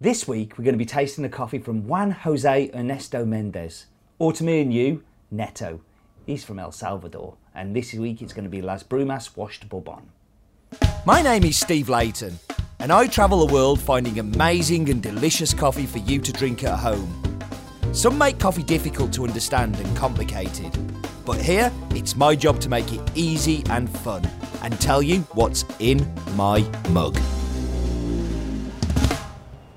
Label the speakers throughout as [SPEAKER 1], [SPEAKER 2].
[SPEAKER 1] This week we're going to be tasting the coffee from Juan Jose Ernesto Mendez, or to me and you, Neto. He's from El Salvador, and this week it's going to be Las Brumas Washed Bourbon.
[SPEAKER 2] My name is Steve Leighton, and I travel the world finding amazing and delicious coffee for you to drink at home. Some make coffee difficult to understand and complicated, but here it's my job to make it easy and fun and tell you what's in my mug.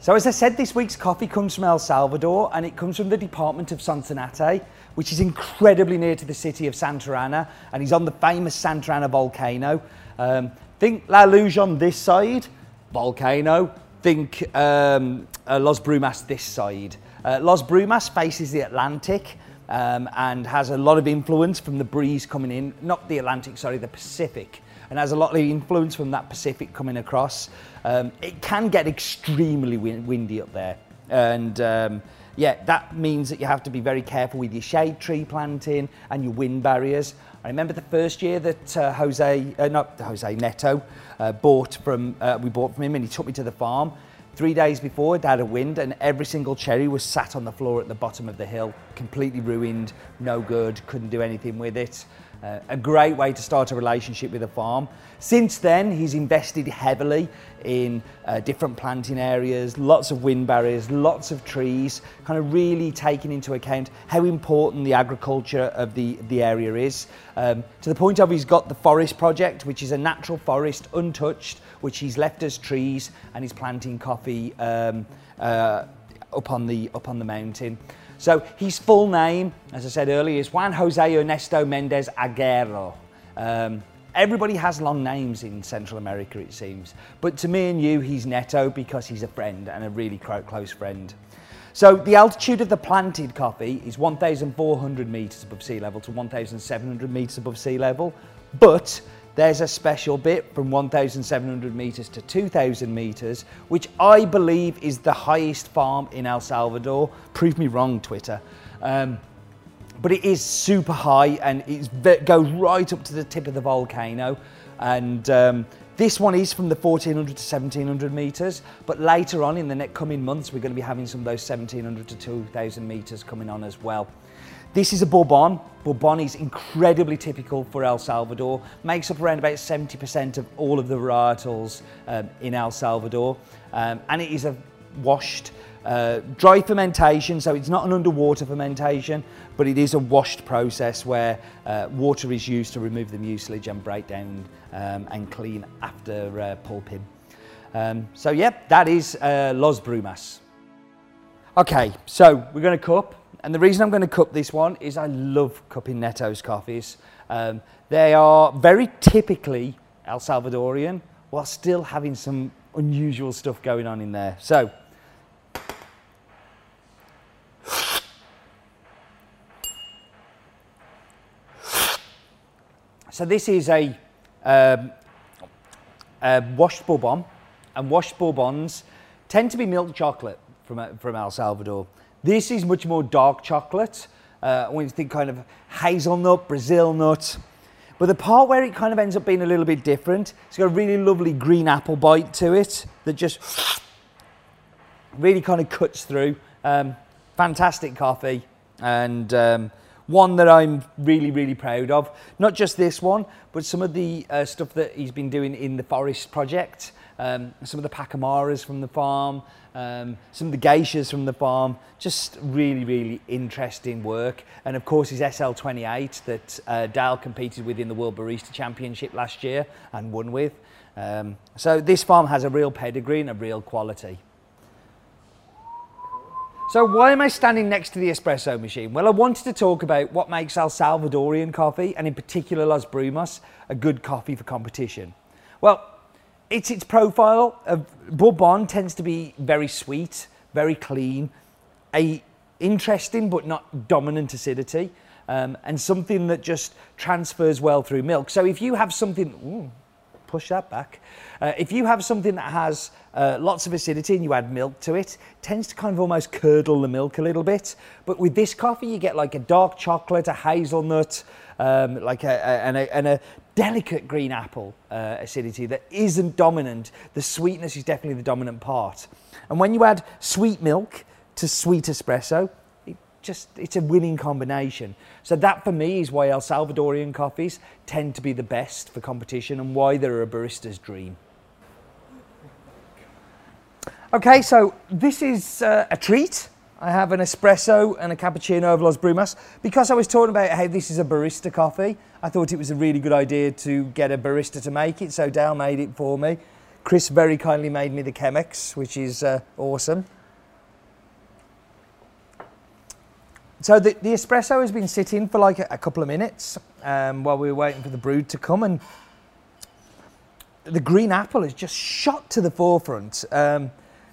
[SPEAKER 1] So as I said, this week's coffee comes from El Salvador and it comes from the department of Sonsonate, which is incredibly near to the city of Santa Ana and he's on the famous Santa Ana volcano. Um, think La Luge on this side, volcano. Think um, uh, Los Brumas this side. Uh, Los Brumas faces the Atlantic um, and has a lot of influence from the breeze coming in, not the Atlantic, sorry, the Pacific and has a lot of influence from that Pacific coming across. Um, it can get extremely wind windy up there. And um, yeah, that means that you have to be very careful with your shade tree planting and your wind barriers. I remember the first year that uh, Jose, uh, not Jose Neto, uh, bought from, uh, we bought from him and he took me to the farm. Three days before, it had a wind and every single cherry was sat on the floor at the bottom of the hill, completely ruined, no good, couldn't do anything with it. A great way to start a relationship with a farm. Since then, he's invested heavily in uh, different planting areas, lots of wind barriers, lots of trees, kind of really taking into account how important the agriculture of the, the area is. Um, to the point of he's got the forest project, which is a natural forest, untouched, which he's left as trees, and he's planting coffee um, uh, up, on the, up on the mountain. So his full name, as I said earlier, is Juan Jose Ernesto Mendez Aguero. Um, everybody has long names in Central America, it seems. But to me and you, he's Neto because he's a friend and a really close friend. So the altitude of the planted coffee is 1,400 metres above sea level to 1,700 metres above sea level. But there's a special bit from 1,700 metres to 2,000 metres, which I believe is the highest farm in El Salvador. Prove me wrong, Twitter. Um, but it is super high and it goes right up to the tip of the volcano. And um, this one is from the 1400 to 1700 metres, but later on in the next coming months, we're going to be having some of those 1700 to 2000 metres coming on as well. This is a Bourbon. Bourbon is incredibly typical for El Salvador, makes up around about 70% of all of the varietals um, in El Salvador. Um, and it is a washed uh, dry fermentation, so it's not an underwater fermentation, but it is a washed process where uh, water is used to remove the mucilage and break down um, and clean after uh, pulping. Um, so yeah, that is uh, Los Brumas. Okay, so we're going to cup. And the reason I'm going to cup this one is I love cupping Neto's coffees. Um, they are very typically El Salvadorian while still having some unusual stuff going on in there. So, so this is a, um, a washed bourbon, and washed bourbons tend to be milk chocolate from, from El Salvador. This is much more dark chocolate. Uh, when you think kind of hazelnut, Brazil nut. But the part where it kind of ends up being a little bit different, it's got a really lovely green apple bite to it that just really kind of cuts through. Um, fantastic coffee and um, one that I'm really, really proud of. Not just this one, but some of the uh, stuff that he's been doing in the Forest Project um, some of the pacamaras from the farm, um, some of the geishas from the farm, just really, really interesting work. And of course, his SL28 that uh, Dale competed with in the World Barista Championship last year and won with. Um, so this farm has a real pedigree and a real quality. So why am I standing next to the espresso machine? Well, I wanted to talk about what makes El Salvadorian coffee, and in particular Las Brumas, a good coffee for competition. Well, it's its profile. of Bourbon tends to be very sweet, very clean, a interesting but not dominant acidity, um, and something that just transfers well through milk. So if you have something, ooh, push that back. Uh, if you have something that has uh, lots of acidity and you add milk to it, it tends to kind of almost curdle the milk a little bit. But with this coffee, you get like a dark chocolate, a hazelnut, um, like a, a, and, a, and a delicate green apple uh, acidity that isn't dominant. The sweetness is definitely the dominant part. And when you add sweet milk to sweet espresso, it just it's a winning combination. So that for me is why El Salvadorian coffees tend to be the best for competition and why they're a barista's dream. Okay, so this is uh, a treat. I have an espresso and a cappuccino of Los Brumas. Because I was talking about how this is a barista coffee, I thought it was a really good idea to get a barista to make it, so Dale made it for me. Chris very kindly made me the Chemex, which is uh, awesome. So the, the, espresso has been sitting for like a, a couple of minutes um, while we were waiting for the brewed to come and the green apple has just shot to the forefront. Um,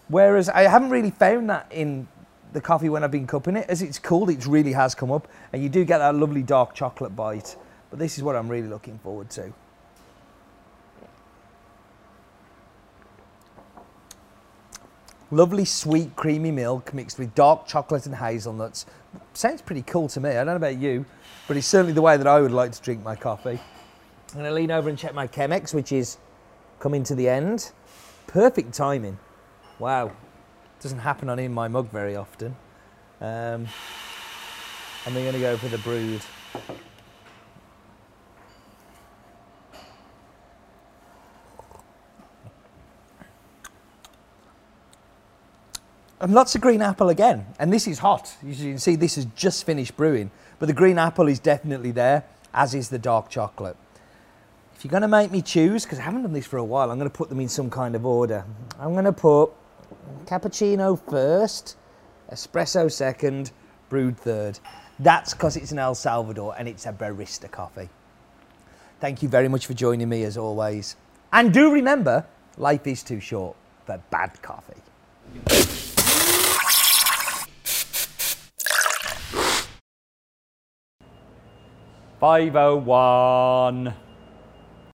[SPEAKER 1] Whereas I haven't really found that in the coffee when I've been cupping it. As it's cooled, it really has come up, and you do get that lovely dark chocolate bite. But this is what I'm really looking forward to. Lovely sweet creamy milk mixed with dark chocolate and hazelnuts. Sounds pretty cool to me. I don't know about you, but it's certainly the way that I would like to drink my coffee. I'm going to lean over and check my Chemex, which is coming to the end. Perfect timing. Wow, doesn't happen on in my mug very often. Um, and we're going to go for the brewed. And lots of green apple again. And this is hot. As You can see this has just finished brewing. But the green apple is definitely there, as is the dark chocolate. If you're going to make me choose, because I haven't done this for a while, I'm going to put them in some kind of order. I'm going to put cappuccino first, espresso second, brewed third. That's because it's an El Salvador and it's a barista coffee. Thank you very much for joining me as always. And do remember, life is too short for bad coffee. 501.